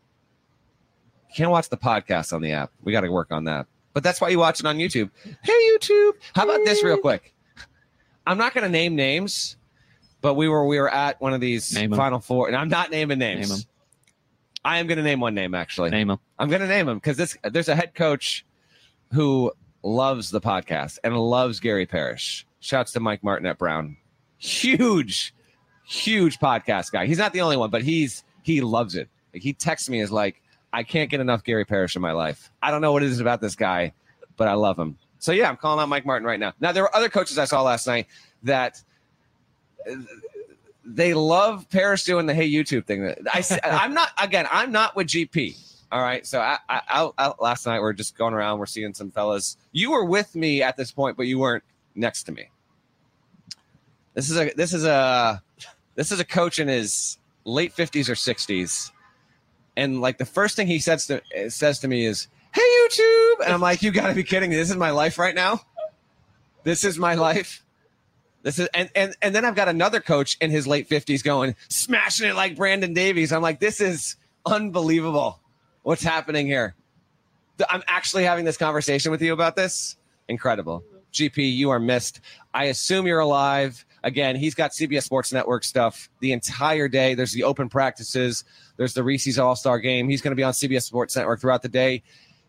can't watch the podcast on the app. We got to work on that. But that's why you watch it on YouTube. Hey, YouTube. How about this, real quick? I'm not going to name names, but we were we were at one of these name Final Four, and I'm not naming names. Name I am going to name one name actually. Name him. I'm going to name him because this there's a head coach who loves the podcast and loves Gary Parrish. Shouts to Mike Martin at Brown. Huge, huge podcast guy. He's not the only one, but he's he loves it. Like, he texts me as like, I can't get enough Gary Parrish in my life. I don't know what it is about this guy, but I love him. So yeah, I'm calling out Mike Martin right now. Now there were other coaches I saw last night that they love Parrish doing the hey YouTube thing. I I'm not again. I'm not with GP. All right. So I, I, last night, we're just going around. We're seeing some fellas. You were with me at this point, but you weren't next to me. This is a this is a this is a coach in his late fifties or sixties, and like the first thing he says to says to me is, "Hey YouTube," and I'm like, "You got to be kidding me! This is my life right now. This is my life." This is and and and then I've got another coach in his late fifties going smashing it like Brandon Davies. I'm like, this is unbelievable. What's happening here? I'm actually having this conversation with you about this. Incredible. GP, you are missed. I assume you're alive. Again, he's got CBS Sports Network stuff the entire day. There's the open practices, there's the Reese's All Star game. He's going to be on CBS Sports Network throughout the day.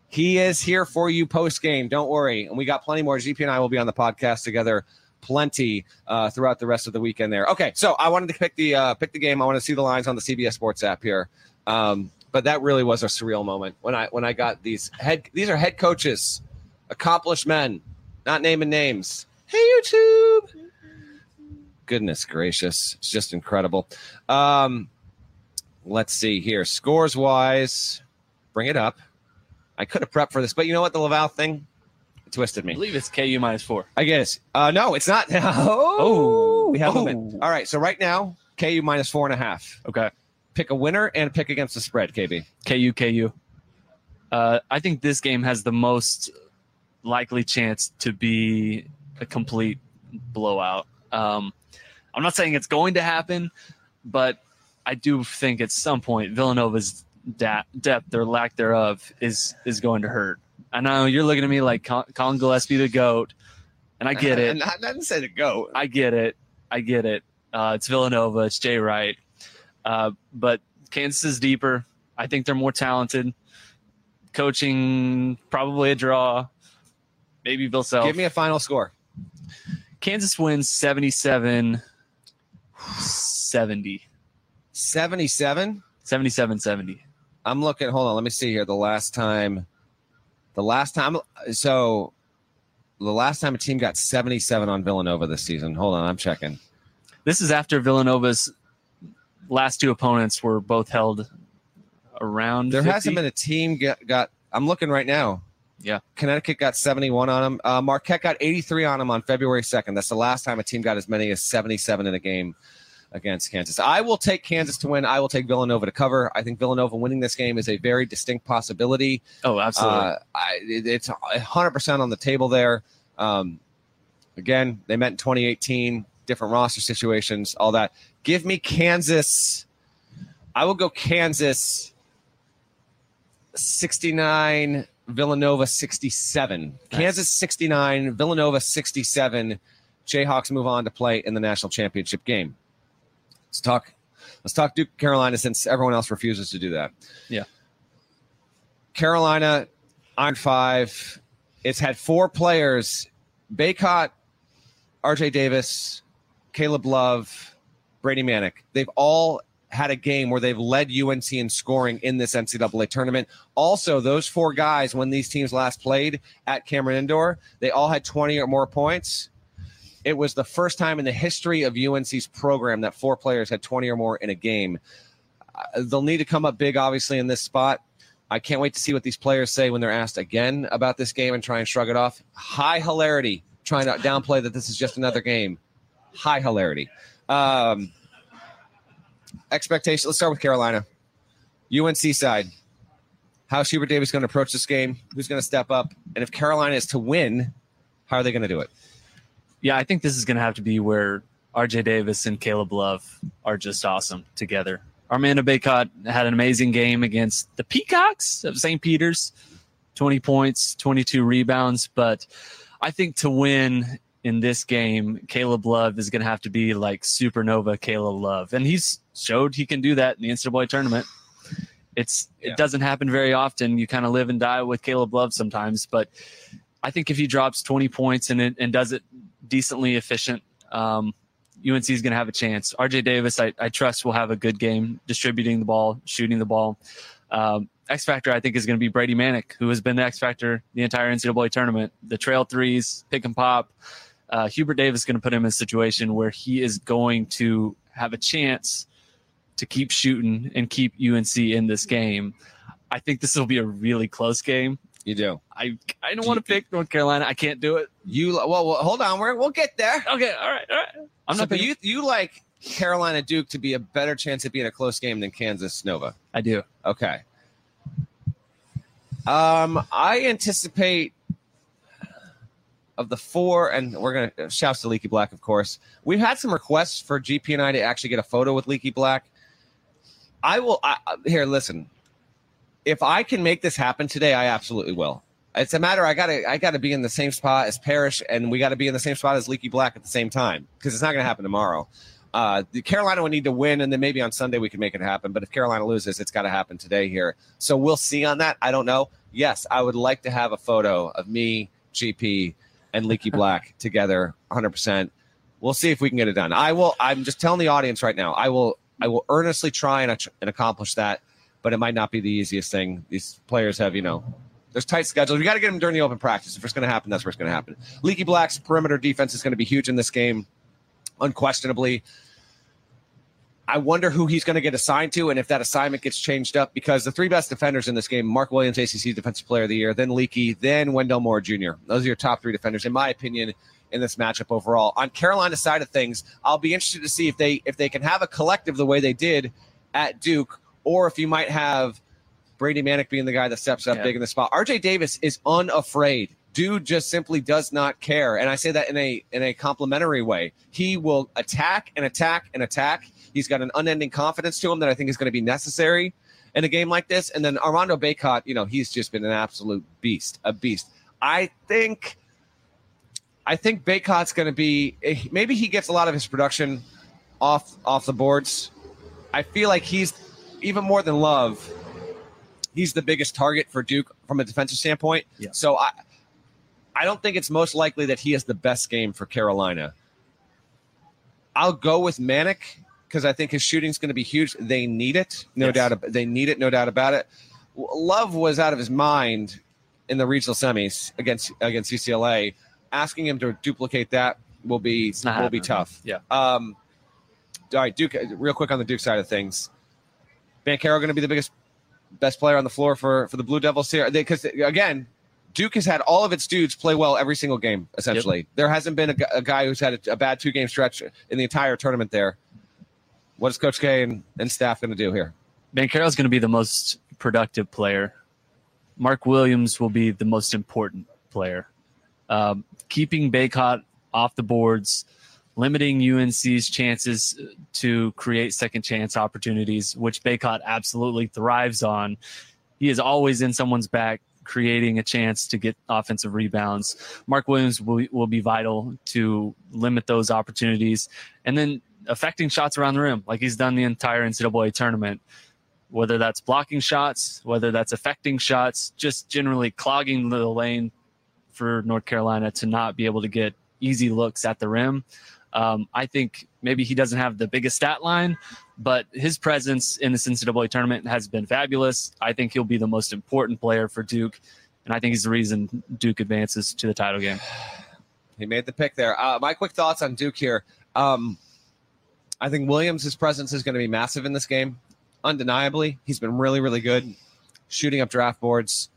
He is here for you post game. Don't worry. And we got plenty more. GP and I will be on the podcast together plenty uh, throughout the rest of the weekend there. Okay, so I wanted to pick the uh, pick the game. I want to see the lines on the CBS Sports app here. Um, but that really was a surreal moment when I when I got these head these are head coaches, accomplished men, not naming names. Hey YouTube. Goodness gracious. It's just incredible. Um let's see here. Scores wise, bring it up. I could have prepped for this, but you know what? The LaVall thing it twisted me. I believe it's KU minus four. I guess. Uh, no, it's not. oh, oh, we have oh. All right. So right now, KU minus four and a half. Okay pick a winner and pick against the spread, KB. KU, KU. Uh, I think this game has the most likely chance to be a complete blowout. Um, I'm not saying it's going to happen, but I do think at some point Villanova's da- depth or lack thereof is is going to hurt. I know you're looking at me like Collin Gillespie the goat, and I get it. I didn't say the goat. I get it. I get it. Uh, it's Villanova. It's Jay Wright. Uh, but Kansas is deeper. I think they're more talented. Coaching, probably a draw. Maybe Bill Self. Give me a final score. Kansas wins 77 70. 77? 77 70. I'm looking, hold on, let me see here. The last time, the last time, so the last time a team got 77 on Villanova this season. Hold on, I'm checking. This is after Villanova's last two opponents were both held around. There 50. hasn't been a team get, got. I'm looking right now. Yeah. Connecticut got 71 on them. Uh, Marquette got 83 on them on February 2nd. That's the last time a team got as many as 77 in a game against Kansas. I will take Kansas to win. I will take Villanova to cover. I think Villanova winning this game is a very distinct possibility. Oh, absolutely. Uh, I, it, it's 100% on the table there. Um, again, they met in 2018, different roster situations, all that. Give me Kansas. I will go Kansas 69, Villanova 67. Kansas 69, Villanova 67. Jayhawks move on to play in the national championship game. Let's talk. Let's talk Duke Carolina since everyone else refuses to do that. Yeah. Carolina, Iron Five. It's had four players: Bacot, R.J. Davis, Caleb Love, Brady Manek. They've all had a game where they've led UNC in scoring in this NCAA tournament. Also, those four guys, when these teams last played at Cameron Indoor, they all had 20 or more points. It was the first time in the history of UNC's program that four players had 20 or more in a game. Uh, they'll need to come up big, obviously, in this spot. I can't wait to see what these players say when they're asked again about this game and try and shrug it off. High hilarity, trying to downplay that this is just another game. High hilarity. Um, expectation. Let's start with Carolina. UNC side. How's Hubert Davis going to approach this game? Who's going to step up? And if Carolina is to win, how are they going to do it? yeah, I think this is going to have to be where RJ Davis and Caleb Love are just awesome together. Armando Bacot had an amazing game against the Peacocks of St. Peter's 20 points, 22 rebounds. But I think to win in this game, Caleb Love is going to have to be like supernova Caleb Love. And he's showed he can do that in the NCAA tournament. It's Yeah. it doesn't happen very often. You kind of live and die with Caleb Love sometimes, but I think if he drops 20 points and it, and does it decently efficient, um, UNC is going to have a chance. RJ Davis, I, I trust will have a good game distributing the ball, shooting the ball. Um, X factor, I think, is going to be Brady Manek, who has been the X factor the entire NCAA tournament. The trail threes, pick and pop. Uh, Hubert Davis is going to put him in a situation where he is going to have a chance to keep shooting and keep UNC in this game. I think this will be a really close game. You do. I I don't want to pick North Carolina. I can't do it. You well, well hold on. We're, we'll get there. Okay, all right, all right. I'm So, not but you you like Carolina Duke to be a better chance at being a close game than Kansas Nova. I do. Okay. Um, I anticipate of the four, and we're gonna shouts to Leaky Black, of course. We've had some requests for GP and I to actually get a photo with Leaky Black. I will. I, I- here, listen. If I can make this happen today, I absolutely will. It's a matter. I gotta. I gotta be in the same spot as Parrish, and we got to be in the same spot as Leaky Black at the same time because it's not gonna happen tomorrow. Uh, the Carolina would need to win, and then maybe on Sunday we can make it happen. But if Carolina loses, it's got to happen today here. So we'll see on that. I don't know. Yes, I would like to have a photo of me, GP, and Leaky Black together, 100. percent We'll see if we can get it done. I will. I'm just telling the audience right now. I will. I will earnestly try and, and accomplish that, but it might not be the easiest thing. These players have, you know, there's tight schedules. We got to get them during the open practice. If it's going to happen, that's where it's going to happen. Leaky Black's perimeter defense is going to be huge in this game, unquestionably. I wonder who he's going to get assigned to and if that assignment gets changed up because the three best defenders in this game, Mark Williams, ACC Defensive Player of the Year, then Leaky, then Wendell Moore Jr. Those are your top three defenders, in my opinion, in this matchup overall. On Carolina's side of things, I'll be interested to see if they if they can have a collective the way they did at Duke, or if you might have Brady Manek being the guy that steps up Yeah. big in the spot. RJ Davis is unafraid. Dude just simply does not care. And I say that in a in a complimentary way. He will attack and attack and attack. He's got an unending confidence to him that I think is going to be necessary in a game like this. And then Armando Bacot, you know, he's just been an absolute beast, a beast. I think I think Bacot's going to be eh, maybe he gets a lot of his production off off the boards. I feel like he's even more than Love. He's the biggest target for Duke from a defensive standpoint. Yeah. So I I don't think it's most likely that he has the best game for Carolina. I'll go with Manek because I think his shooting's going to be huge. They need it, no Yes. doubt. About, they need it, no doubt about it. Love was out of his mind in the regional semis against against UCLA. asking him to duplicate that will be will be tough. Yeah. Um, all right, Duke. Real quick on the Duke side of things, Banchero going to be the biggest, best player on the floor for for the Blue Devils here. Because again, Duke has had all of its dudes play well every single game. Essentially, there hasn't been a, a guy who's had a, a bad two game stretch in the entire tournament. There, what is Coach K and, and staff going to do here? Banchero's going to be the most productive player. Mark Williams will be the most important player. Um, keeping Bacot off the boards, limiting UNC's chances to create second chance opportunities, which Bacot absolutely thrives on. He is always in someone's back, creating a chance to get offensive rebounds. Mark Williams will, will be vital to limit those opportunities and then affecting shots around the rim, like he's done the entire NCAA tournament whether that's blocking shots, whether that's affecting shots, just generally clogging the lane for North Carolina to not be able to get easy looks at the rim. Um, I think maybe he doesn't have the biggest stat line, but his presence in this NCAA tournament has been fabulous. I think he'll be the most important player for Duke, and I think he's the reason Duke advances to the title game. He made the pick there. Uh, my quick thoughts on Duke here. Um, I think Williams' presence is going to be massive in this game. Undeniably, he's been really, really good shooting up draft boards.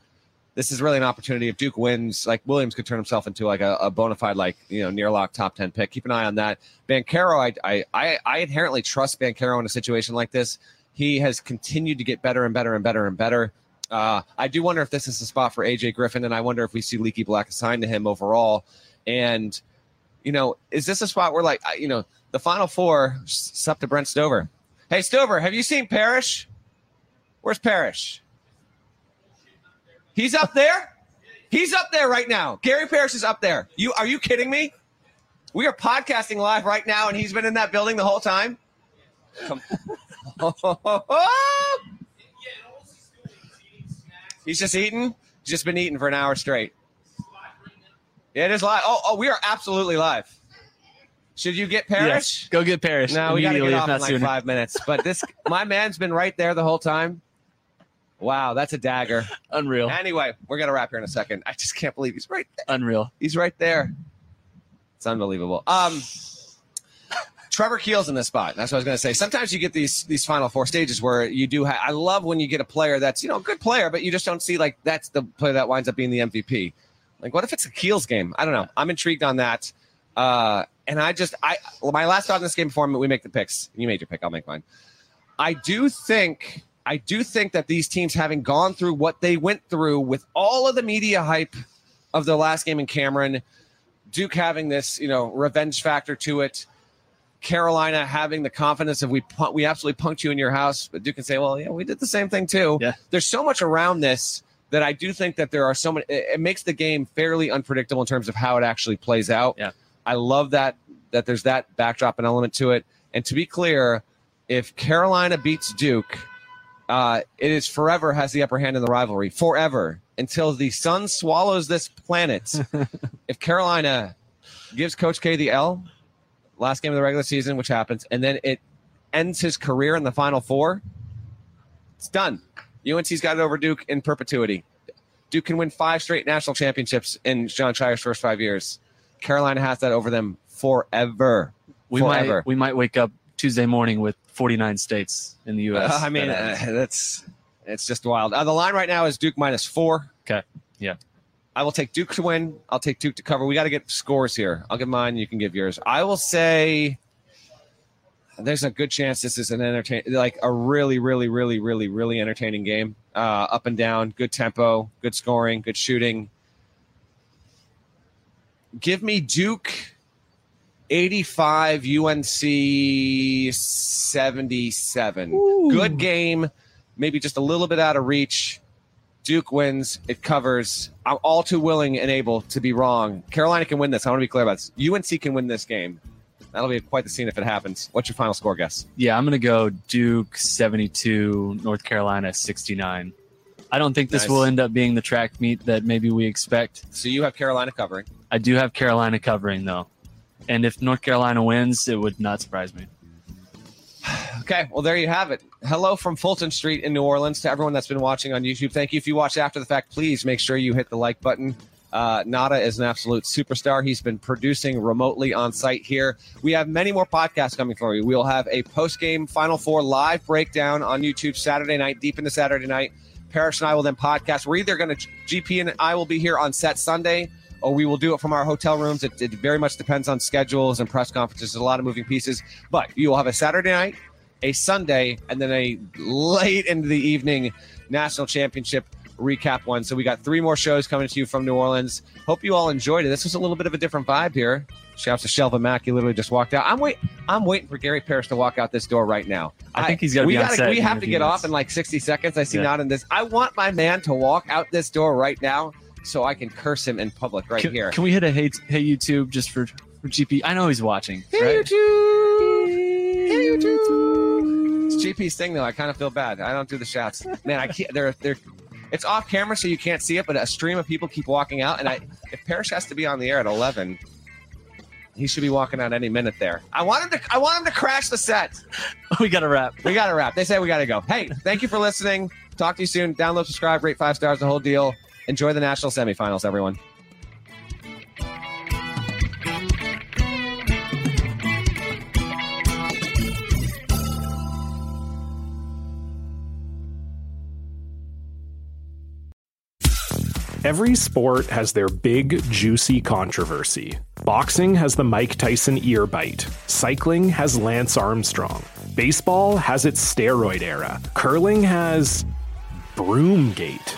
This is really an opportunity. If Duke wins, like Williams could turn himself into like a, a bona fide, like you know, near lock top ten pick. Keep an eye on that. Banchero, I, I, I, I inherently trust Banchero in a situation like this. He has continued to get better and better and better and better. Uh, I do wonder if this is the spot for AJ Griffin, and I wonder if we see Leaky Black assigned to him overall. And you know, is this a spot where like you know the Final Four? It's up to Brent Stover. Hey Stover, have you seen Parrish? Where's Parrish? He's up there. He's up there right now. Gary Parrish is up there. You are you kidding me? We are podcasting live right now, and he's been in that building the whole time. He's just eating. He's just been eating for an hour straight. Yeah, it is live. Oh, oh, we are absolutely live. Should you get Parrish? Yes, go get Parrish. No, we got to immediately, get off in like sooner. five minutes. But this, my man's been right there the whole time. Wow, that's a dagger. Unreal, Anyway, we're gonna wrap here in a second. I just can't believe he's right there. unreal. He's right there. It's unbelievable. Um, Trevor Keels in this spot. That's what I was gonna say. Sometimes you get these these final four stages where you do. Ha- I love when you get a player that's you know a good player, but you just don't see like that's the player that winds up being the MVP. Like, what if it's a Keels game? I don't know. I'm intrigued on that. Uh, and I just, I well, my last thought in this game before we make the picks. You made your pick. I'll make mine. I do think, I do think that these teams having gone through what they went through with all of the media hype of the last game in Cameron, Duke having this, you know, revenge factor to it. Carolina having the confidence of we we absolutely punked you in your house, but Duke can say, well, yeah, we did the same thing too. Yeah. There's so much around this that I do think that there are so many. It, it makes the game fairly unpredictable in terms of how it actually plays out. Yeah. I love that that there's that backdrop and element to it. And to be clear, if Carolina beats Duke, uh, it is forever has the upper hand in the rivalry forever until the sun swallows this planet. if Carolina gives Coach K the L, last game of the regular season, which happens, and then it ends his career in the Final Four, it's done. UNC's got it over Duke in perpetuity. Duke can win five straight national championships in Jon Scheyer's first five years. Carolina has that over them forever. We forever. might we might wake up Tuesday morning with 49 states in the U.S. Uh, I mean, that uh, that's it's just wild. Uh, the line right now is Duke minus four. Okay. Yeah. I will take Duke to win. I'll take Duke to cover. We got to get scores here. I'll give mine. You can give yours. I will say there's a good chance this is an entertain, like a really, really, really, really, really entertaining game. Uh, up and down, good tempo, good scoring, good shooting. Give me Duke 85, UNC 77. Good game, maybe just a little bit out of reach. Duke wins. It covers. I'm all too willing and able to be wrong. Carolina can win this. I want to be clear about this. UNC can win this game. That'll be quite the scene if it happens. What's your final score guess? Yeah, I'm going to go Duke 72, North Carolina 69. I don't think this Nice. will end up being the track meet that maybe we expect. So you have Carolina covering. I do have Carolina covering though. And if North Carolina wins, it would not surprise me. Okay, well there you have it. Hello from Fulton Street in New Orleans to everyone that's been watching on YouTube. Thank you. If you watched after the fact, please make sure you hit the like button. Uh, Nada is an absolute superstar. He's been producing remotely on site here. We have many more podcasts coming for you. We'll have a post game Final Four live breakdown on YouTube Saturday night, deep into Saturday night. Parrish and I will then podcast. We're either going to, GP and I will be here on set Sunday, or we will do it from our hotel rooms. It, it very much depends on schedules and press conferences. There's a lot of moving pieces, but you will have a Saturday night, a Sunday, and then a late into the evening national championship recap one. So we got three more shows coming to you from New Orleans. Hope you all enjoyed it. This was a little bit of a different vibe here. Shouts to Shelvin Mack. He literally just walked out. I'm wait. I'm waiting for Gary Parrish to walk out this door right now. I think he's got to we gotta- We have to get minutes. off in like 60 seconds. I see Yeah. not in this. I want my man to walk out this door right now so I can curse him in public right Can, here. can we hit a hey, hey YouTube just for, for GP? I know he's watching. Hey right? YouTube. Hey YouTube. It's GP's thing though. I kind of feel bad. I don't do the shouts. Man, I can't. They're they're. It's off camera, so you can't see it. But a stream of people keep walking out, and I if Parrish has to be on the air at eleven, he should be walking out any minute. There. I want him to. I want him to crash the set. we got to wrap. We got to wrap. They say we got to go. Hey, thank you for listening. Talk to you soon. Download, subscribe, rate five stars, the whole deal. Enjoy the national semifinals, everyone. Every sport has their big, juicy controversy. Boxing has the Mike Tyson ear bite. Cycling has Lance Armstrong. Baseball has its steroid era. Curling has. Broomgate.